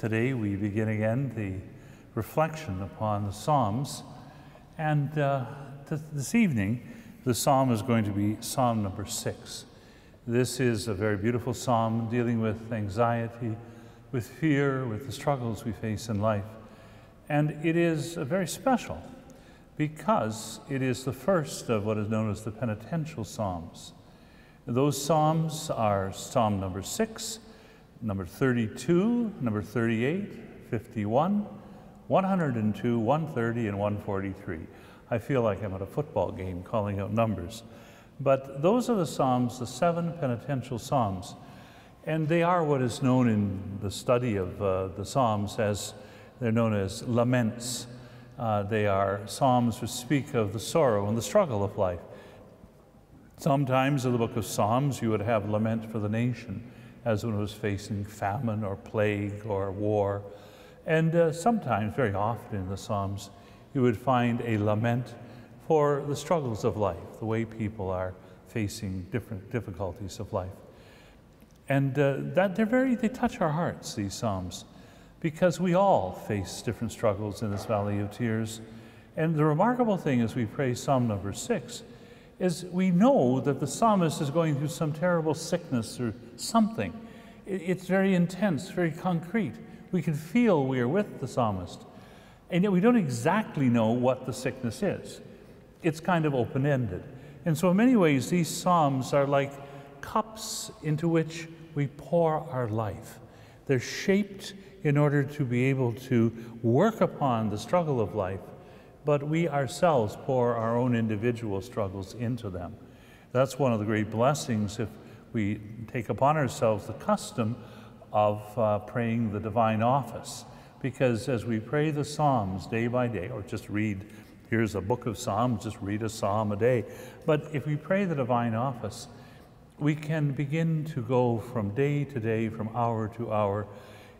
Today we begin again the reflection upon the Psalms, and uh, th- this evening the psalm is going to be Psalm number six. This is a very beautiful psalm dealing with anxiety, with fear, with the struggles we face in life. And it is very special because it is the first of what is known as the penitential psalms. Those psalms are Psalm number 6, number 32, number 38, 51, 102, 130, and 143. I feel like I'm at a football game calling out numbers. But those are the Psalms, the seven penitential Psalms. And they are what is known in the study of uh, the Psalms as they're known as laments. Uh, they are Psalms which speak of the sorrow and the struggle of life. Sometimes in the book of Psalms, you would have lament for the nation as when it was facing famine or plague or war. And uh, sometimes, very often in the Psalms, you would find a lament for the struggles of life, the way people are facing different difficulties of life. And uh, that they're very, they touch our hearts, these Psalms, because we all face different struggles in this valley of tears. And the remarkable thing as we pray Psalm number six is we know that the psalmist is going through some terrible sickness or something. It's very intense, very concrete. We can feel we are with the psalmist. And yet we don't exactly know what the sickness is. It's kind of open ended. And so, in many ways, these Psalms are like cups into which we pour our life. They're shaped in order to be able to work upon the struggle of life but we ourselves pour our own individual struggles into them. That's one of the great blessings if we take upon ourselves the custom of uh, praying the divine office. Because as we pray the Psalms day by day, or just read, here's a book of Psalms, just read a psalm a day. But if we pray the divine office, we can begin to go from day to day, from hour to hour.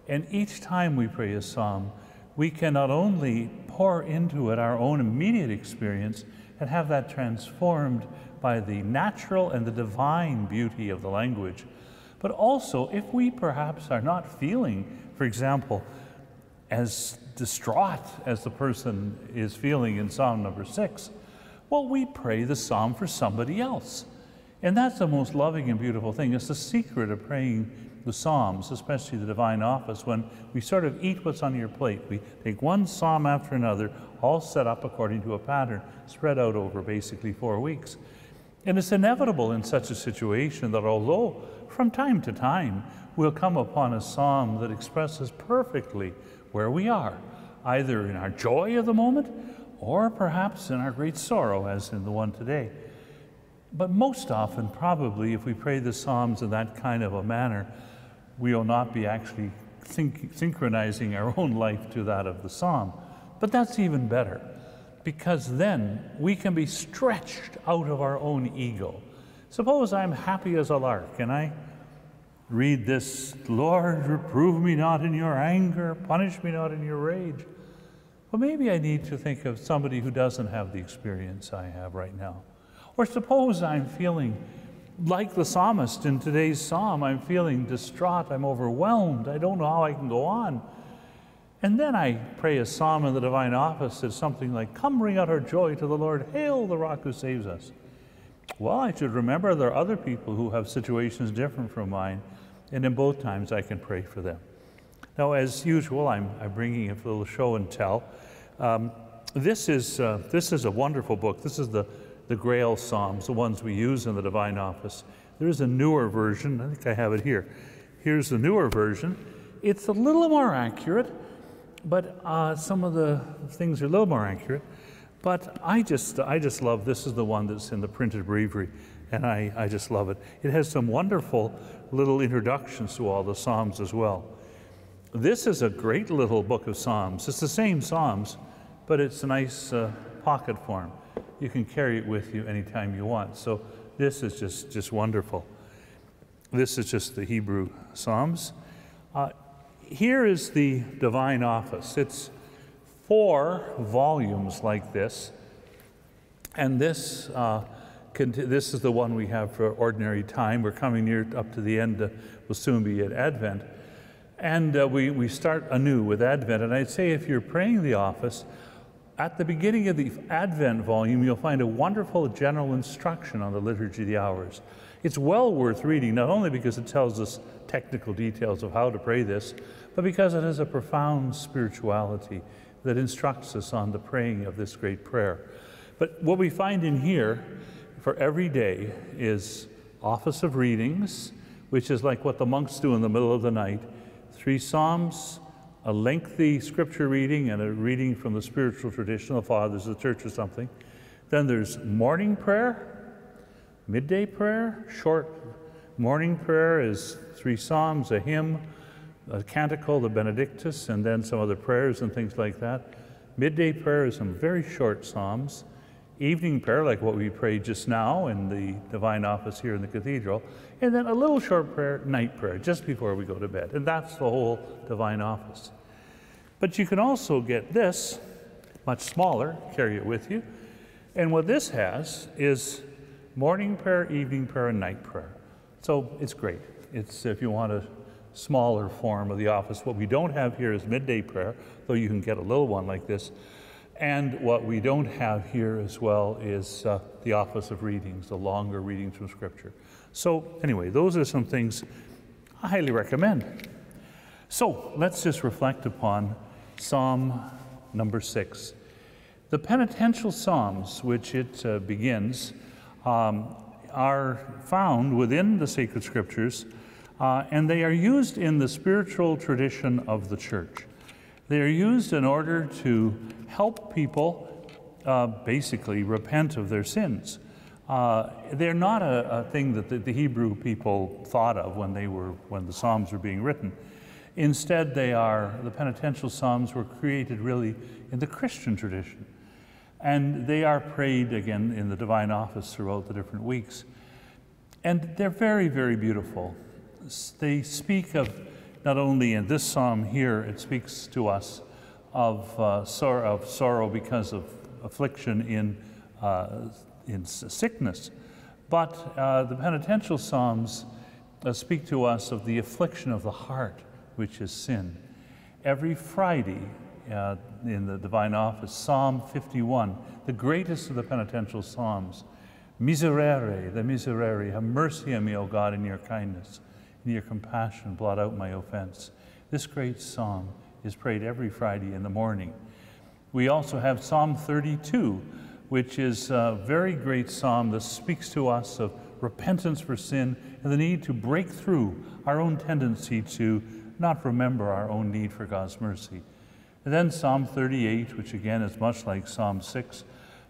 And each time we pray a psalm, we can not only pour into it our own immediate experience and have that transformed by the natural and the divine beauty of the language, but also if we perhaps are not feeling, for example, as distraught as the person is feeling in Psalm number six, well, we pray the psalm for somebody else. And that's the most loving and beautiful thing. It's the secret of praying the Psalms, especially the divine office, when we sort of eat what's on your plate. We take one psalm after another, all set up according to a pattern, spread out over basically four weeks. And it's inevitable in such a situation that although from time to time we'll come upon a psalm that expresses perfectly where we are, either in our joy of the moment or perhaps in our great sorrow, as in the one today. But most often, probably, if we pray the Psalms in that kind of a manner, we will not be actually synchronizing our own life to that of the psalm. But that's even better because then we can be stretched out of our own ego. Suppose I'm happy as a lark and I read this Lord, reprove me not in your anger, punish me not in your rage. Well, maybe I need to think of somebody who doesn't have the experience I have right now. Or suppose I'm feeling like the psalmist in today's psalm, I'm feeling distraught, I'm overwhelmed, I don't know how I can go on. And then I pray a psalm in the divine office that's something like, Come ring out our joy to the Lord, hail the rock who saves us. Well, I should remember there are other people who have situations different from mine, and in both times I can pray for them. Now, as usual, I'm, I'm bringing a little show and tell. Um, this, is, uh, this is a wonderful book. This is the the Grail Psalms, the ones we use in the Divine Office. There is a newer version. I think I have it here. Here's the newer version. It's a little more accurate, but uh, some of the things are a little more accurate. But I just, I just love this is the one that's in the printed breviary, and I, I just love it. It has some wonderful little introductions to all the Psalms as well. This is a great little book of Psalms. It's the same Psalms, but it's a nice uh, pocket form you can carry it with you anytime you want. So this is just, just wonderful. This is just the Hebrew Psalms. Uh, here is the divine office. It's four volumes like this. And this, uh, this is the one we have for ordinary time. We're coming near up to the end, uh, will soon be at Advent. And uh, we, we start anew with Advent. And I'd say if you're praying the office, at the beginning of the Advent volume, you'll find a wonderful general instruction on the Liturgy of the Hours. It's well worth reading, not only because it tells us technical details of how to pray this, but because it has a profound spirituality that instructs us on the praying of this great prayer. But what we find in here for every day is office of readings, which is like what the monks do in the middle of the night, three psalms, a lengthy scripture reading and a reading from the spiritual tradition of the fathers of the church or something. Then there's morning prayer, midday prayer, short morning prayer is three psalms, a hymn, a canticle, the Benedictus, and then some other prayers and things like that. Midday prayer is some very short psalms. Evening prayer, like what we prayed just now in the divine office here in the cathedral, and then a little short prayer, night prayer, just before we go to bed. And that's the whole divine office. But you can also get this, much smaller, carry it with you. And what this has is morning prayer, evening prayer, and night prayer. So it's great. It's if you want a smaller form of the office. What we don't have here is midday prayer, though you can get a little one like this. And what we don't have here as well is uh, the office of readings, the longer readings from Scripture. So, anyway, those are some things I highly recommend. So, let's just reflect upon Psalm number six. The penitential Psalms, which it uh, begins, um, are found within the sacred scriptures, uh, and they are used in the spiritual tradition of the church. They are used in order to help people uh, basically repent of their sins. Uh, they're not a, a thing that the, the, Hebrew people thought of when they were when the Psalms were being written. Instead, they are the penitential Psalms were created really in the Christian tradition, and they are prayed again in the divine office throughout the different weeks, and they're very, very beautiful. They speak of not only in this psalm here, it speaks to us of, uh, sorrow, of sorrow because of affliction in uh, in sickness. But uh, the penitential Psalms uh, speak to us of the affliction of the heart, which is sin. Every Friday uh, in the divine office, Psalm 51, the greatest of the penitential Psalms, Miserere, the Miserere, have mercy on me, O God, in your kindness. In your compassion, blot out my offense. This great psalm is prayed every Friday in the morning. We also have Psalm 32, which is a very great psalm that speaks to us of repentance for sin and the need to break through our own tendency to not remember our own need for God's mercy. And then Psalm 38, which again is much like Psalm 6.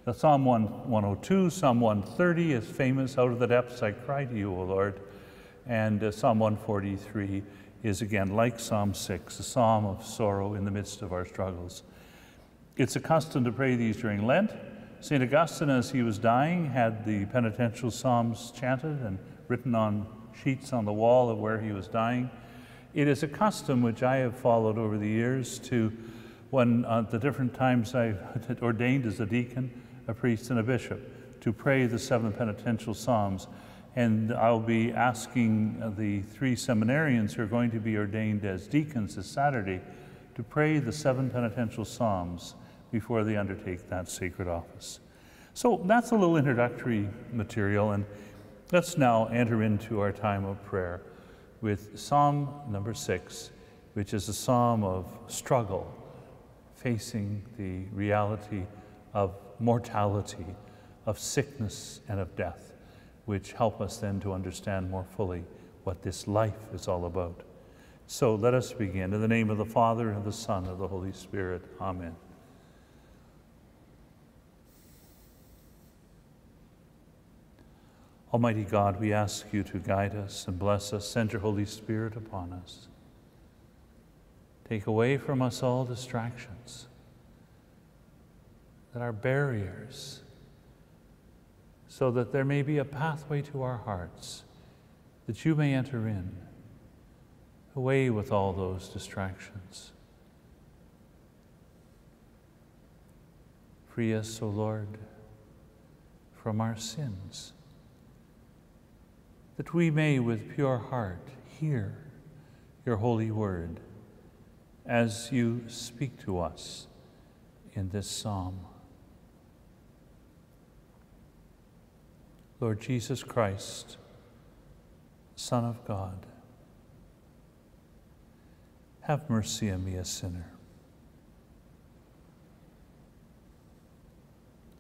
The Psalm 102, Psalm 130 is famous, Out of the depths I cry to you, O Lord. And uh, Psalm 143 is again like Psalm 6, a psalm of sorrow in the midst of our struggles. It's a custom to pray these during Lent. St. Augustine, as he was dying, had the penitential psalms chanted and written on sheets on the wall of where he was dying. It is a custom which I have followed over the years to, when uh, the different times I ordained as a deacon, a priest, and a bishop, to pray the seven penitential psalms. And I'll be asking the three seminarians who are going to be ordained as deacons this Saturday to pray the seven penitential psalms before they undertake that sacred office. So that's a little introductory material, and let's now enter into our time of prayer with Psalm number six, which is a psalm of struggle, facing the reality of mortality, of sickness, and of death, which help us then to understand more fully what this life is all about. So let us begin. In the name of the Father, and of the Son, and of the Holy Spirit. Amen. Almighty God, we ask you to guide us and bless us. Send your Holy Spirit upon us. Take away from us all distractions that are barriers, so that there may be a pathway to our hearts, that you may enter in. Away with all those distractions. Free us, O Lord, from our sins that we may with pure heart hear your holy word as you speak to us in this psalm. Lord Jesus Christ, Son of God, have mercy on me, a sinner.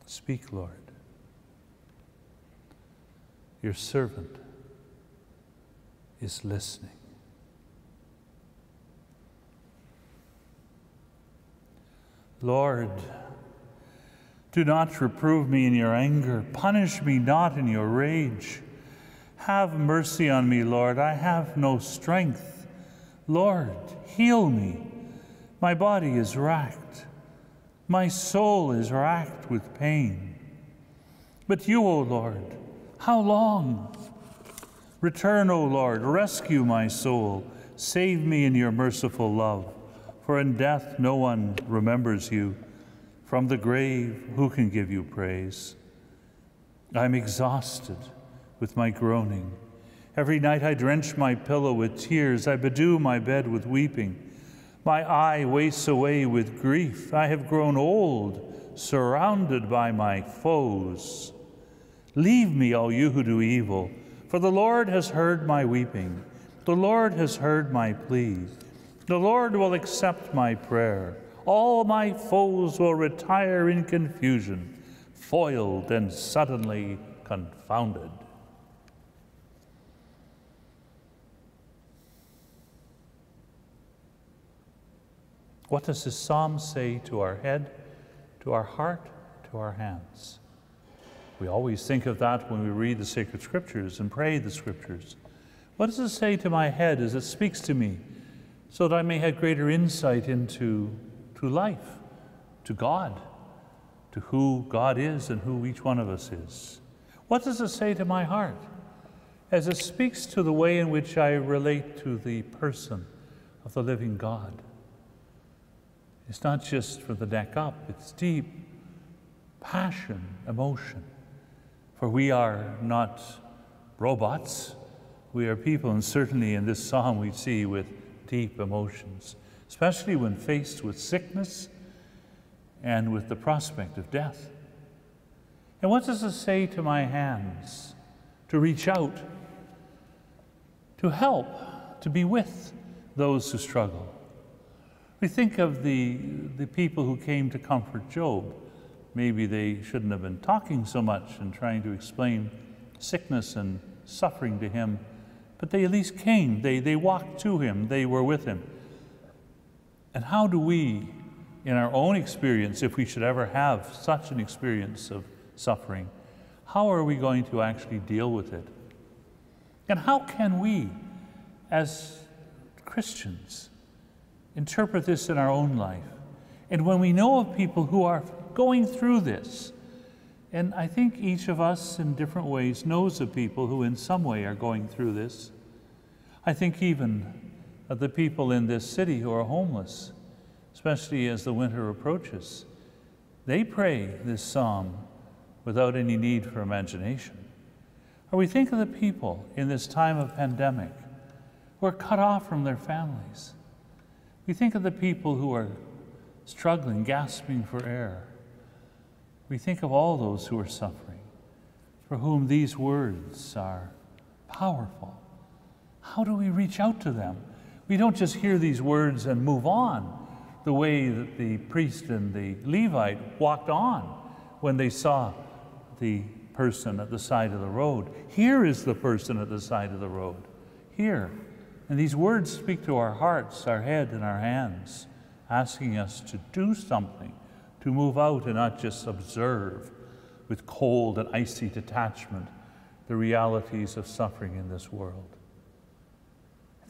Speak, Lord. Your servant is listening. Lord, do not reprove me in your anger, punish me not in your rage. Have mercy on me, Lord. I have no strength. Lord, heal me. My body is racked. My soul is racked with pain. But you, O Lord, how long? Return, O Lord, rescue my soul. Save me in your merciful love. For in death no one remembers you. From the grave, who can give you praise? I am exhausted with my groaning. Every night I drench my pillow with tears. I bedew my bed with weeping. My eye wastes away with grief. I have grown old, surrounded by my foes. Leave me, all you who do evil, for the Lord has heard my weeping. The Lord has heard my plea. The Lord will accept my prayer. All my foes will retire in confusion, foiled and suddenly confounded. What does this psalm say to our head, to our heart, to our hands? We always think of that when we read the sacred scriptures and pray the scriptures. What does it say to my head as it speaks to me so that I may have greater insight into to life, to God, to who God is and who each one of us is. What does it say to my heart as it speaks to the way in which I relate to the person of the living God? It's not just for the neck up, it's deep passion, emotion. For we are not robots, we are people, and certainly in this psalm we see with deep emotions especially when faced with sickness and with the prospect of death. And what does it say to my hands? To reach out, to help, to be with those who struggle. We think of the, the people who came to comfort Job. Maybe they shouldn't have been talking so much and trying to explain sickness and suffering to him, but they at least came. They, they walked to him, they were with him. And how do we, in our own experience, if we should ever have such an experience of suffering, how are we going to actually deal with it? And how can we, as Christians, interpret this in our own life? And when we know of people who are going through this, and I think each of us in different ways knows of people who, in some way, are going through this. I think even of the people in this city who are homeless, especially as the winter approaches. They pray this psalm without any need for imagination. Or we think of the people in this time of pandemic who are cut off from their families. We think of the people who are struggling, gasping for air. We think of all those who are suffering, for whom these words are powerful. How do we reach out to them? We don't just hear these words and move on the way that the priest and the Levite walked on when they saw the person at the side of the road. Here is the person at the side of the road. Here. And these words speak to our hearts, our head, and our hands, asking us to do something, to move out and not just observe with cold and icy detachment the realities of suffering in this world.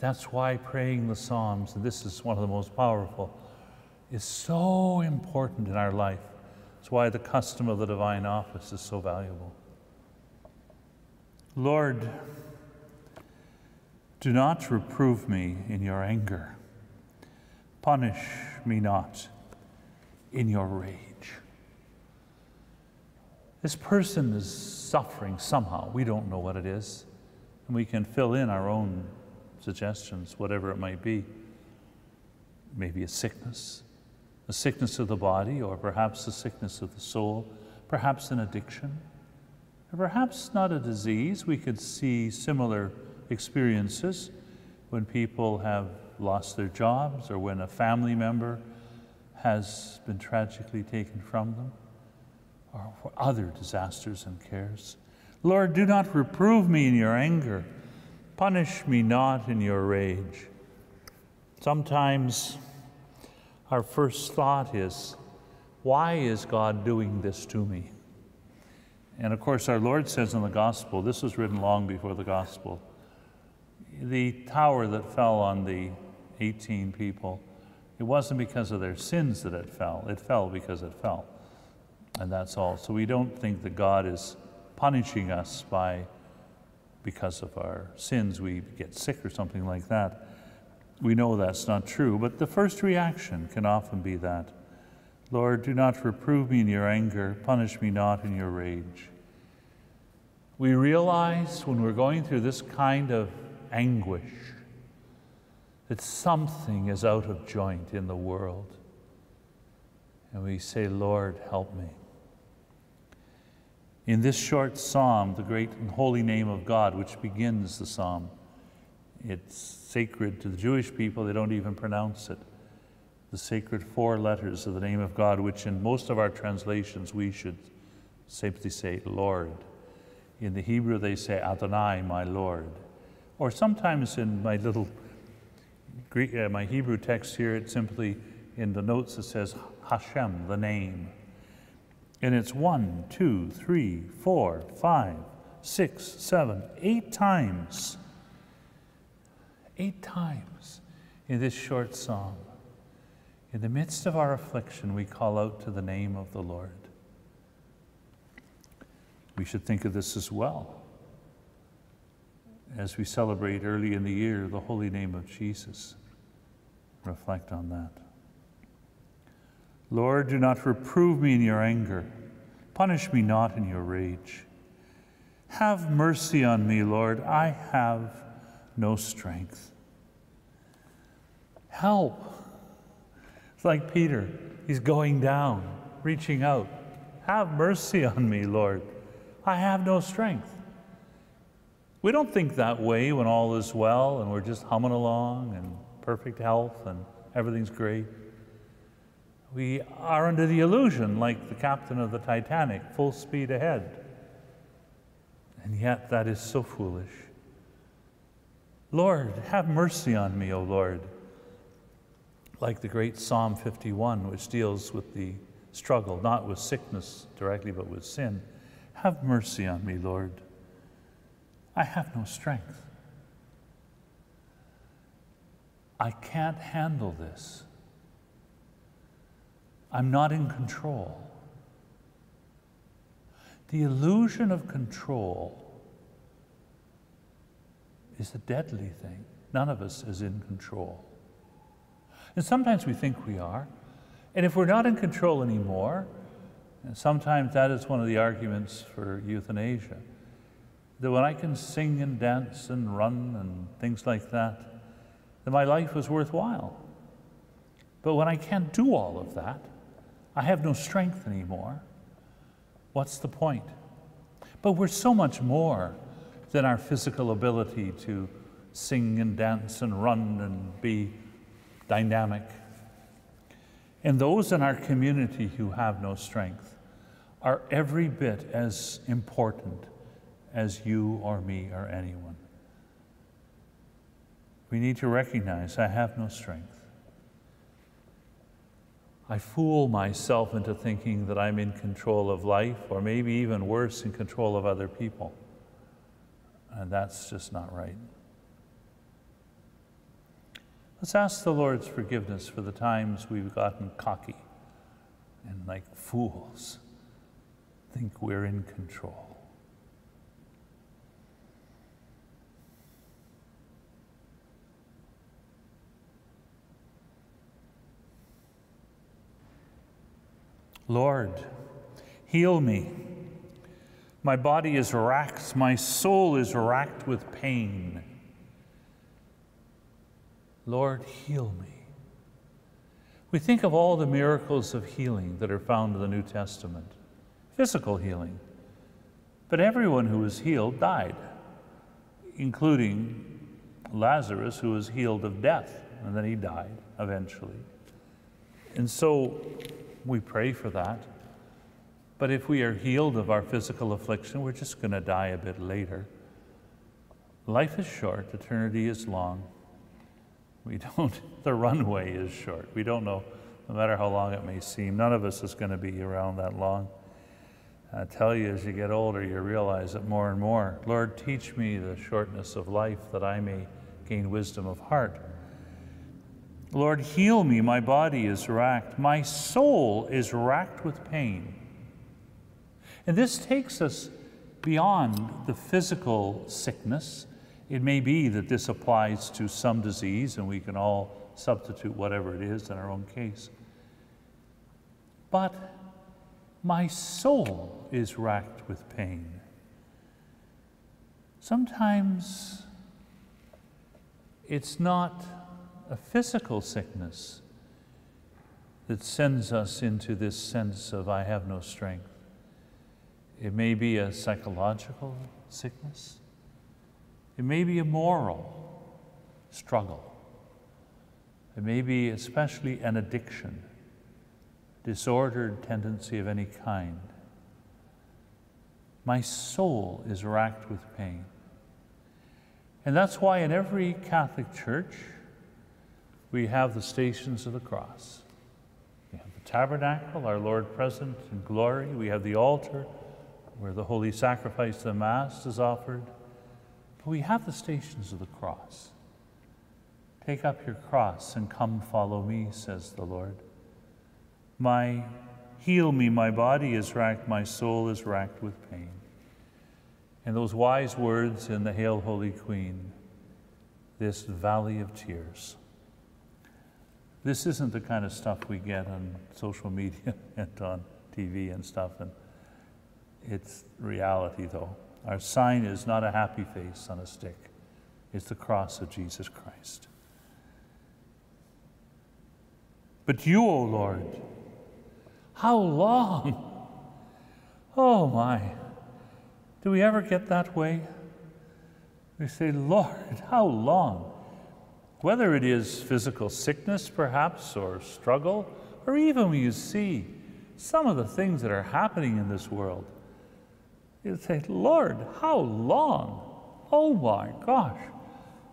That's why praying the Psalms, and this is one of the most powerful, is so important in our life. That's why the custom of the divine office is so valuable. Lord, do not reprove me in your anger. Punish me not in your rage. This person is suffering somehow. We don't know what it is. And we can fill in our own suggestions, whatever it might be. Maybe a sickness, a sickness of the body, or perhaps a sickness of the soul, perhaps an addiction, or perhaps not a disease. We could see similar experiences when people have lost their jobs or when a family member has been tragically taken from them, or for other disasters and cares. Lord, do not reprove me in your anger. Punish me not in your rage. Sometimes our first thought is, why is God doing this to me? And of course, our Lord says in the gospel, this was written long before the gospel, the tower that fell on the 18 people, it wasn't because of their sins that it fell, it fell because it fell. And that's all. So we don't think that God is punishing us by because of our sins we get sick or something like that. We know that's not true, but the first reaction can often be that. Lord, do not reprove me in your anger, punish me not in your rage. We realize when we're going through this kind of anguish that something is out of joint in the world. And we say, Lord, help me. In this short psalm, the great and holy name of God, which begins the psalm, it's sacred to the Jewish people, they don't even pronounce it. The sacred four letters of the name of God, which in most of our translations we should simply say Lord. In the Hebrew, they say Adonai, my Lord. Or sometimes in my little Greek, uh, my Hebrew text here, it simply in the notes it says Hashem, the name. And it's one, two, three, four, five, six, seven, eight times. Eight times in this short psalm. In the midst of our affliction, we call out to the name of the Lord. We should think of this as well as we celebrate early in the year the holy name of Jesus. Reflect on that. Lord, do not reprove me in your anger. Punish me not in your rage. Have mercy on me, Lord. I have no strength. Help. It's like Peter. He's going down, reaching out. Have mercy on me, Lord. I have no strength. We don't think that way when all is well and we're just humming along and perfect health and everything's great. We are under the illusion, like the captain of the Titanic, full speed ahead. And yet, that is so foolish. Lord, have mercy on me, O Lord. Like the great Psalm 51, which deals with the struggle, not with sickness directly, but with sin. Have mercy on me, Lord. I have no strength. I can't handle this. I'm not in control. The illusion of control is a deadly thing. None of us is in control. And sometimes we think we are. And if we're not in control anymore, and sometimes that is one of the arguments for euthanasia, that when I can sing and dance and run and things like that, that my life was worthwhile. But when I can't do all of that, I have no strength anymore. What's the point? But we're so much more than our physical ability to sing and dance and run and be dynamic. And those in our community who have no strength are every bit as important as you or me or anyone. We need to recognize I have no strength. I fool myself into thinking that I'm in control of life, or maybe even worse, in control of other people. And that's just not right. Let's ask the Lord's forgiveness for the times we've gotten cocky and like fools think we're in control. Lord, heal me. My body is racked, my soul is racked with pain. Lord, heal me. We think of all the miracles of healing that are found in the New Testament physical healing. But everyone who was healed died, including Lazarus, who was healed of death, and then he died eventually. And so we pray for that. But if we are healed of our physical affliction, we're just going to die a bit later. Life is short, eternity is long. We don't, the runway is short. We don't know, no matter how long it may seem, none of us is going to be around that long. I tell you, as you get older, you realize it more and more. Lord, teach me the shortness of life that I may gain wisdom of heart. Lord, heal me. My body is racked. My soul is racked with pain. And this takes us beyond the physical sickness. It may be that this applies to some disease, and we can all substitute whatever it is in our own case. But my soul is racked with pain. Sometimes it's not a physical sickness that sends us into this sense of, I have no strength. It may be a psychological sickness, it may be a moral struggle, it may be especially an addiction disordered tendency of any kind. My soul is racked with pain. And that's why in every Catholic church, we have the stations of the cross. We have the tabernacle, our Lord present in glory. We have the altar where the holy sacrifice of the Mass is offered. But we have the stations of the cross. Take up your cross and come follow me, says the Lord. My heal me, my body is racked, my soul is racked with pain. And those wise words in the Hail, Holy Queen, this valley of tears. This isn't the kind of stuff we get on social media and on TV and stuff, and it's reality though. Our sign is not a happy face on a stick, it's the cross of Jesus Christ. But you, O Lord, how long? Oh my. Do we ever get that way? We say, Lord, how long? Whether it is physical sickness, perhaps, or struggle, or even when you see some of the things that are happening in this world, you say, Lord, how long? Oh my gosh.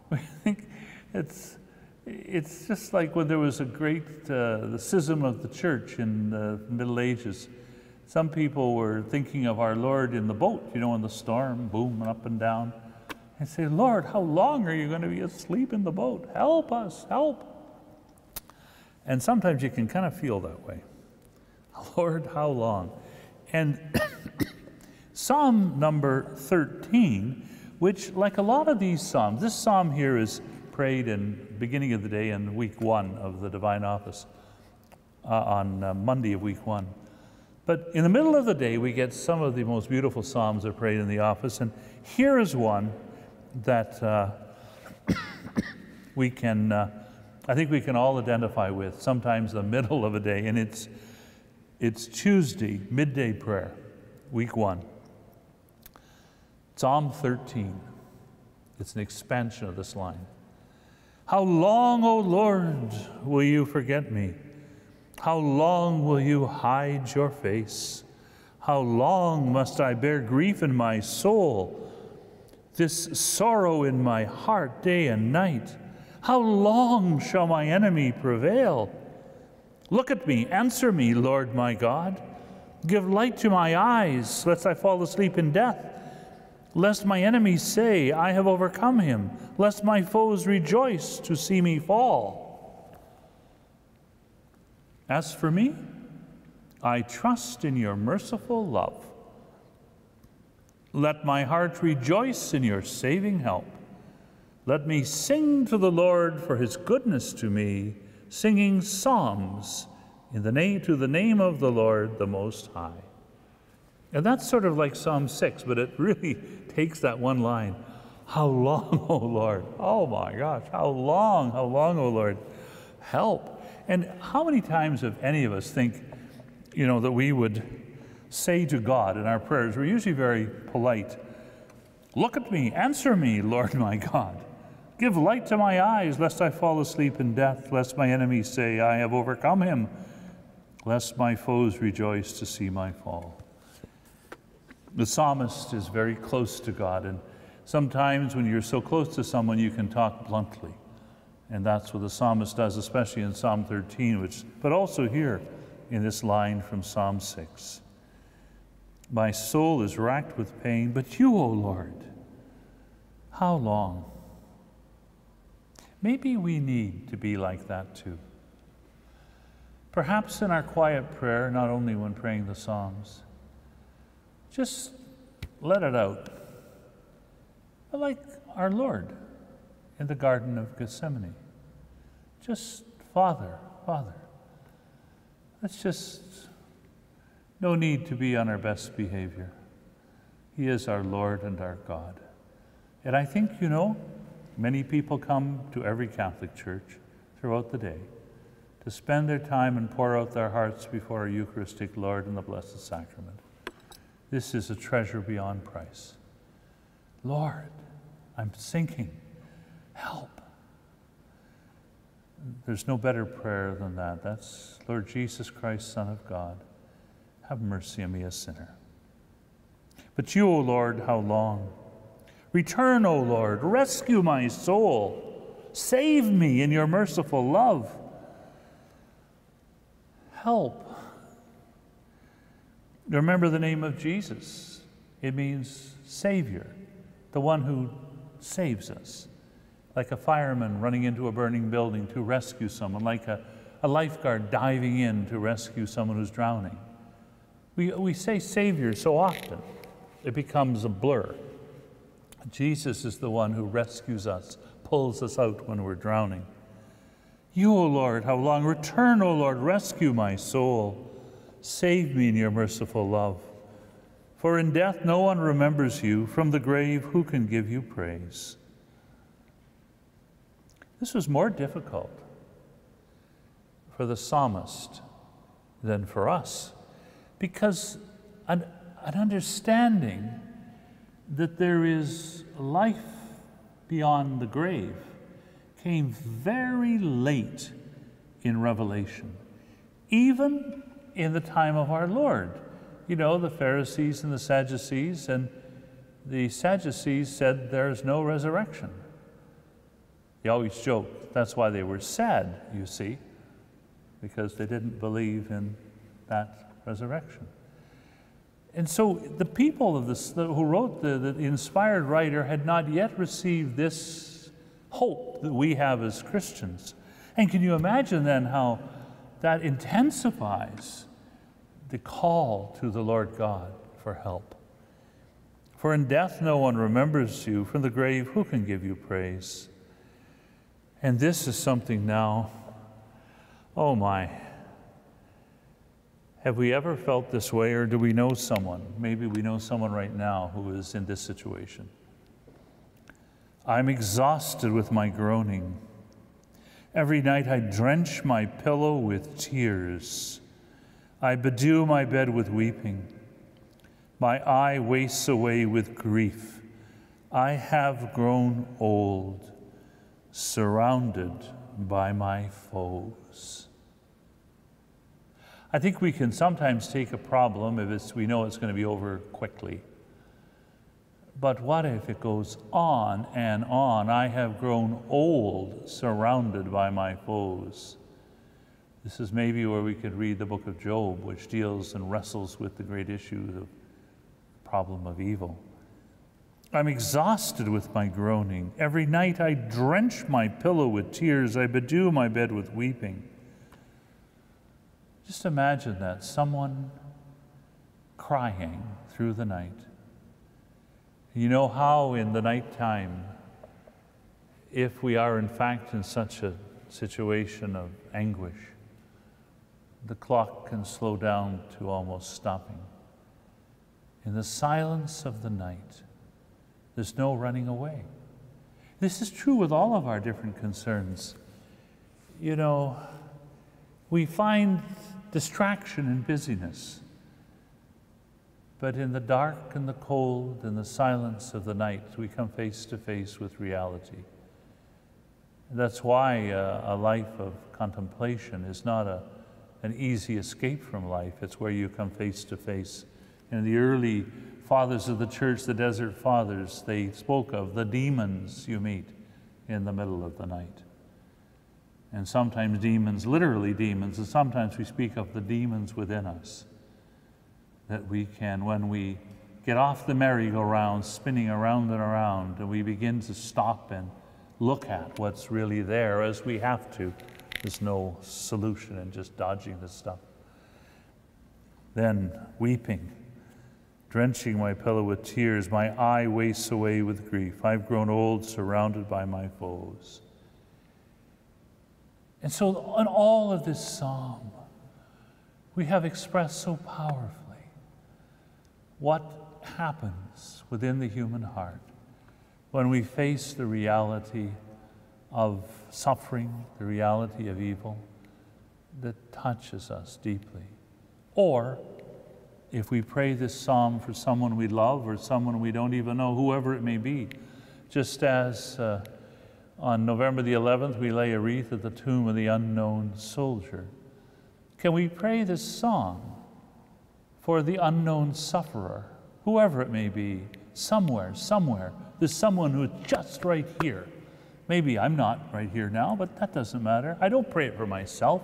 We think it's it's just like when there was a great uh, the schism of the church in the Middle Ages. Some people were thinking of our Lord in the boat, you know, in the storm, booming up and down, and say, Lord, how long are you going to be asleep in the boat? Help us, help. And sometimes you can kind of feel that way. Lord, how long? And Psalm number 13, which, like a lot of these Psalms, this Psalm here is prayed in beginning of the day in week one of the divine office uh, on uh, Monday of week one. But in the middle of the day, we get some of the most beautiful psalms that are prayed in the office, and here is one that uh, we can, uh, I think we can all identify with. Sometimes the middle of a day, and it's it's Tuesday midday prayer, week one. Psalm 13. It's an expansion of this line. How long, O Lord, will you forget me? How long will you hide your face? How long must I bear grief in my soul, this sorrow in my heart day and night? How long shall my enemy prevail? Look at me, answer me, Lord my God. Give light to my eyes, lest I fall asleep in death lest my enemies say, I have overcome him, lest my foes rejoice to see me fall. As for me, I trust in your merciful love. Let my heart rejoice in your saving help. Let me sing to the Lord for his goodness to me, singing psalms in the name to the name of the Lord the Most High. And that's sort of like Psalm 6, but it really takes that one line How long, O Lord? Oh my gosh, how long, how long, O Lord? Help. And how many times have any of us think, you know, that we would say to God in our prayers, we're usually very polite, Look at me, answer me, Lord my God. Give light to my eyes, lest I fall asleep in death, lest my enemies say, I have overcome him, lest my foes rejoice to see my fall. The psalmist is very close to God, and sometimes when you're so close to someone, you can talk bluntly. And that's what the psalmist does, especially in Psalm 13, which, but also here in this line from Psalm 6. My soul is racked with pain, but you, O Lord, how long? Maybe we need to be like that too. Perhaps in our quiet prayer, not only when praying the Psalms, just let it out. Like our Lord in the Garden of Gethsemane. Just, Father, Father. Let's just, no need to be on our best behavior. He is our Lord and our God. And I think, you know, many people come to every Catholic church throughout the day to spend their time and pour out their hearts before our Eucharistic Lord in the Blessed Sacrament. This is a treasure beyond price. Lord, I'm sinking. Help. There's no better prayer than that. That's Lord Jesus Christ, Son of God, have mercy on me, a sinner. But you, O Lord, how long? Return, O Lord, rescue my soul. Save me in your merciful love help. Remember the name of Jesus. It means Savior, the one who saves us. Like a fireman running into a burning building to rescue someone, like a, a lifeguard diving in to rescue someone who's drowning. We, we say Savior so often, it becomes a blur. Jesus is the one who rescues us, pulls us out when we're drowning. You, O Lord, how long? Return, O Lord, rescue my soul. Save me in your merciful love. For in death no one remembers you. From the grave, who can give you praise? This was more difficult for the psalmist than for us because an, an understanding that there is life beyond the grave came very late in Revelation, even in the time of our Lord. You know, the Pharisees and the Sadducees, and the Sadducees said there's no resurrection. They always joke that's why they were sad, you see, because they didn't believe in that resurrection. And so the people of this, who wrote the, the inspired writer had not yet received this hope that we have as Christians. And can you imagine then how that intensifies the call to the Lord God for help? For in death no one remembers you, from the grave who can give you praise? And this is something now, oh my. Have we ever felt this way, or do we know someone? Maybe we know someone right now who is in this situation. I'm exhausted with my groaning. Every night I drench my pillow with tears. I bedew my bed with weeping. My eye wastes away with grief. I have grown old, surrounded by my foes. I think we can sometimes take a problem if we know it's going to be over quickly but what if it goes on and on? I have grown old, surrounded by my foes. This is maybe where we could read the book of Job, which deals and wrestles with the great issue of the problem of evil. I'm exhausted with my groaning. Every night I drench my pillow with tears. I bedew my bed with weeping. Just imagine that someone crying through the night you know how in the nighttime, if we are in fact in such a situation of anguish, the clock can slow down to almost stopping. In the silence of the night, there's no running away. This is true with all of our different concerns. You know, we find distraction and busyness. But in the dark and the cold and the silence of the night, we come face to face with reality. That's why uh, a life of contemplation is not a, an easy escape from life. It's where you come face to face. In the early fathers of the church, the desert fathers, they spoke of the demons you meet in the middle of the night. And sometimes demons, literally demons, and sometimes we speak of the demons within us that we can, when we get off the merry-go-round, spinning around and around, and we begin to stop and look at what's really there as we have to. There's no solution in just dodging this stuff. Then weeping, drenching my pillow with tears, my eye wastes away with grief. I've grown old, surrounded by my foes. And so, in all of this psalm, we have expressed so powerfully what happens within the human heart when we face the reality of suffering, the reality of evil that touches us deeply. Or if we pray this psalm for someone we love or someone we don't even know, whoever it may be, just as uh, on November the 11th we lay a wreath at the tomb of the unknown soldier, can we pray this song for the unknown sufferer, whoever it may be, somewhere, somewhere. There's someone who's just right here. Maybe I'm not right here now, but that doesn't matter. I don't pray it for myself.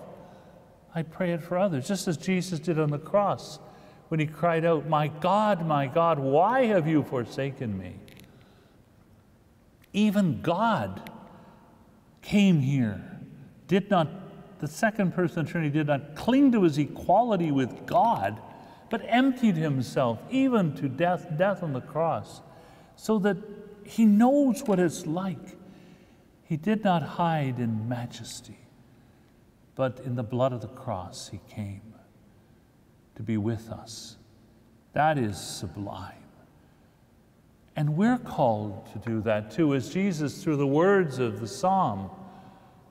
I pray it for others, just as Jesus did on the cross when he cried out, My God, my God, why have you forsaken me? Even God came here, did not, the second person of the Trinity did not cling to his equality with God but emptied himself even to death, death on the cross, so that he knows what it's like. He did not hide in majesty, but in the blood of the cross he came to be with us. That is sublime. And we're called to do that too, as Jesus, through the words of the psalm,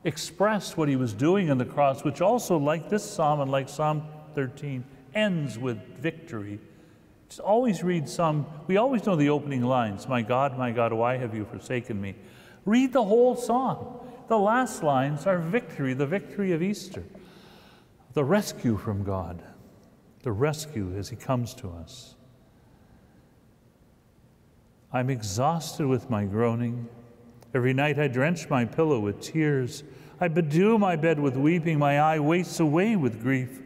expressed what he was doing on the cross, which also, like this psalm and like Psalm 13, ends with victory. Just always read some, we always know the opening lines My God, my God, why have you forsaken me? Read the whole psalm. The last lines are victory, the victory of Easter, the rescue from God, the rescue as He comes to us. I'm exhausted with my groaning. Every night I drench my pillow with tears. I bedew my bed with weeping. My eye wastes away with grief.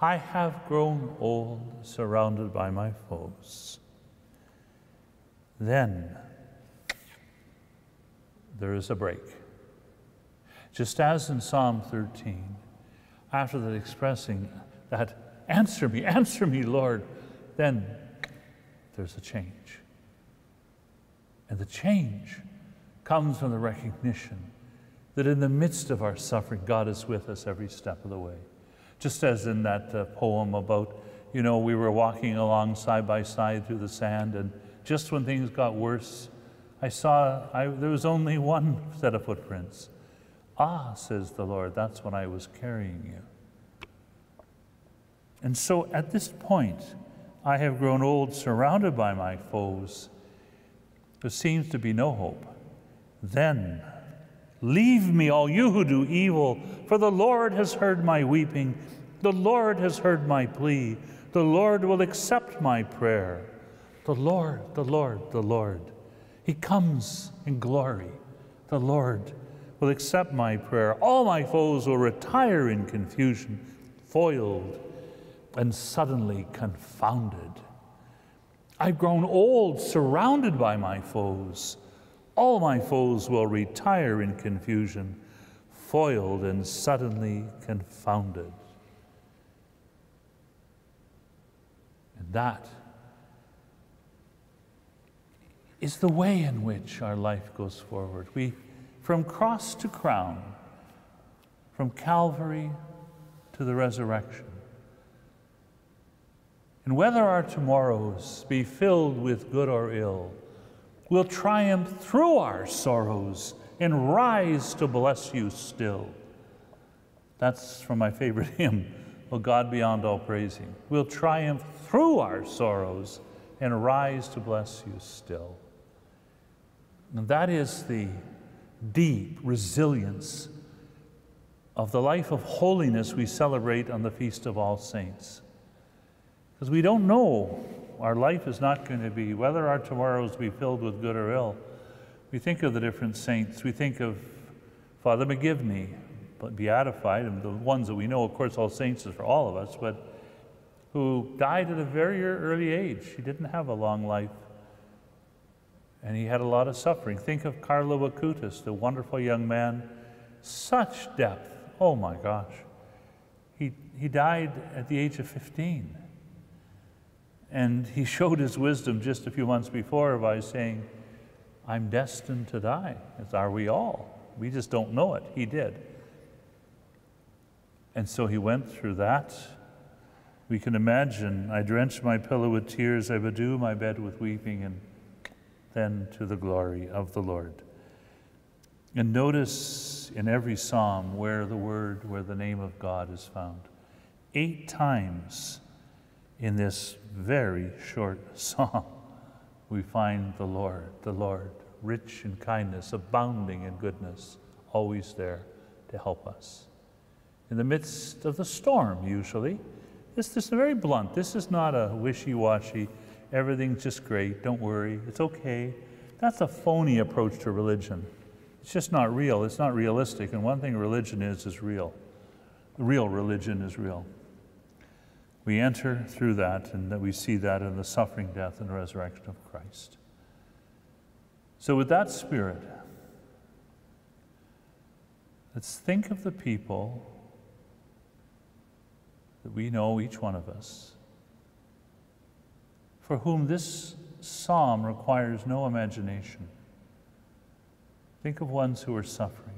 I have grown old, surrounded by my foes. Then there is a break. Just as in Psalm 13, after that expressing that, answer me, answer me, Lord, then there's a change. And the change comes from the recognition that in the midst of our suffering, God is with us every step of the way. Just as in that uh, poem about, you know, we were walking along side by side through the sand, and just when things got worse, I saw I, there was only one set of footprints. Ah, says the Lord, that's when I was carrying you. And so at this point, I have grown old, surrounded by my foes. There seems to be no hope. Then Leave me, all you who do evil, for the Lord has heard my weeping. The Lord has heard my plea. The Lord will accept my prayer. The Lord, the Lord, the Lord. He comes in glory. The Lord will accept my prayer. All my foes will retire in confusion, foiled and suddenly confounded. I've grown old, surrounded by my foes. All my foes will retire in confusion, foiled and suddenly confounded. And that is the way in which our life goes forward. We, from cross to crown, from Calvary to the resurrection. And whether our tomorrows be filled with good or ill, We'll triumph through our sorrows and rise to bless you still. That's from my favorite hymn, O God beyond all praising. We'll triumph through our sorrows and rise to bless you still. And that is the deep resilience of the life of holiness we celebrate on the Feast of All Saints. Because we don't know, our life is not going to be, whether our tomorrows be filled with good or ill. We think of the different saints. We think of Father McGivney, beatified, and the ones that we know, of course, all saints is for all of us, but who died at a very early age. He didn't have a long life. And he had a lot of suffering. Think of Carlo Acutis, the wonderful young man. Such depth. Oh my gosh. He, he died at the age of 15. And he showed his wisdom just a few months before by saying, I'm destined to die, as are we all. We just don't know it. He did. And so he went through that. We can imagine, I drench my pillow with tears, I bedew my bed with weeping, and then to the glory of the Lord. And notice in every psalm where the word, where the name of God is found. Eight times in this very short psalm, we find the Lord, the Lord, rich in kindness, abounding in goodness, always there to help us. In the midst of the storm, usually, this, this is very blunt. This is not a wishy washy, everything's just great, don't worry, it's okay. That's a phony approach to religion. It's just not real, it's not realistic. And one thing religion is, is real. Real religion is real. We enter through that, and that we see that in the suffering, death, and resurrection of Christ. So, with that spirit, let's think of the people that we know, each one of us, for whom this psalm requires no imagination. Think of ones who are suffering,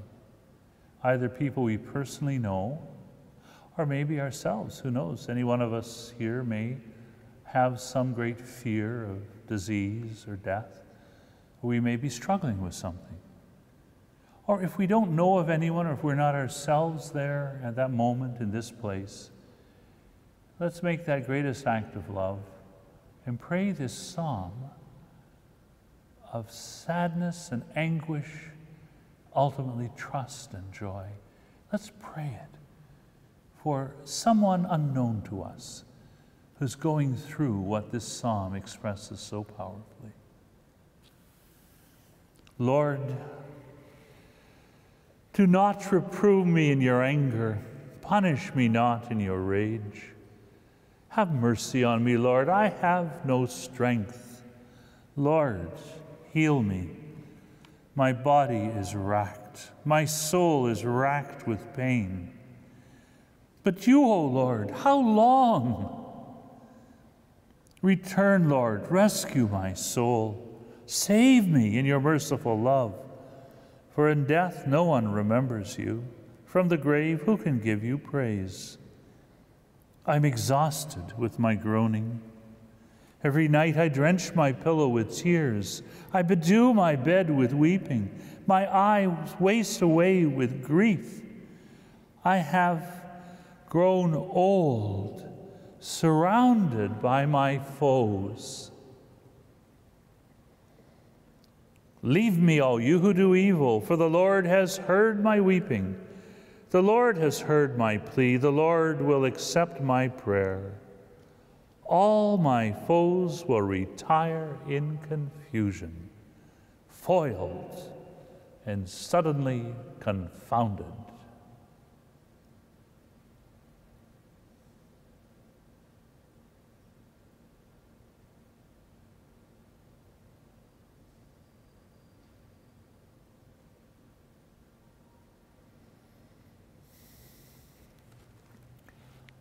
either people we personally know or maybe ourselves. Who knows? Any one of us here may have some great fear of disease or death. We may be struggling with something. Or if we don't know of anyone, or if we're not ourselves there at that moment in this place, let's make that greatest act of love and pray this psalm of sadness and anguish, ultimately trust and joy. Let's pray it for someone unknown to us who's going through what this psalm expresses so powerfully. Lord, do not reprove me in your anger, punish me not in your rage. Have mercy on me, Lord. I have no strength. Lord, heal me. My body is racked, my soul is racked with pain. But you, O Lord, how long? Return, Lord, rescue my soul. Save me in your merciful love. For in death no one remembers you. From the grave, who can give you praise? I'm exhausted with my groaning. Every night I drench my pillow with tears. I bedew my bed with weeping. My eyes waste away with grief. I have grown old, surrounded by my foes. Leave me, all you who do evil, for the Lord has heard my weeping. The Lord has heard my plea. The Lord will accept my prayer. All my foes will retire in confusion, foiled and suddenly confounded.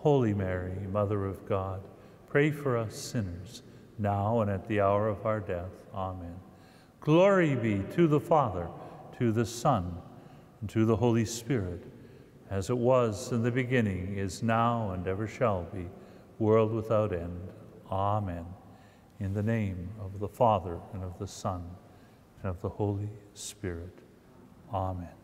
Holy Mary, Mother of God, pray for us sinners, now and at the hour of our death. Amen. Glory be to the Father, to the Son, and to the Holy Spirit, as it was in the beginning, is now, and ever shall be, world without end. Amen. In the name of the Father, and of the Son, and of the Holy Spirit. Amen.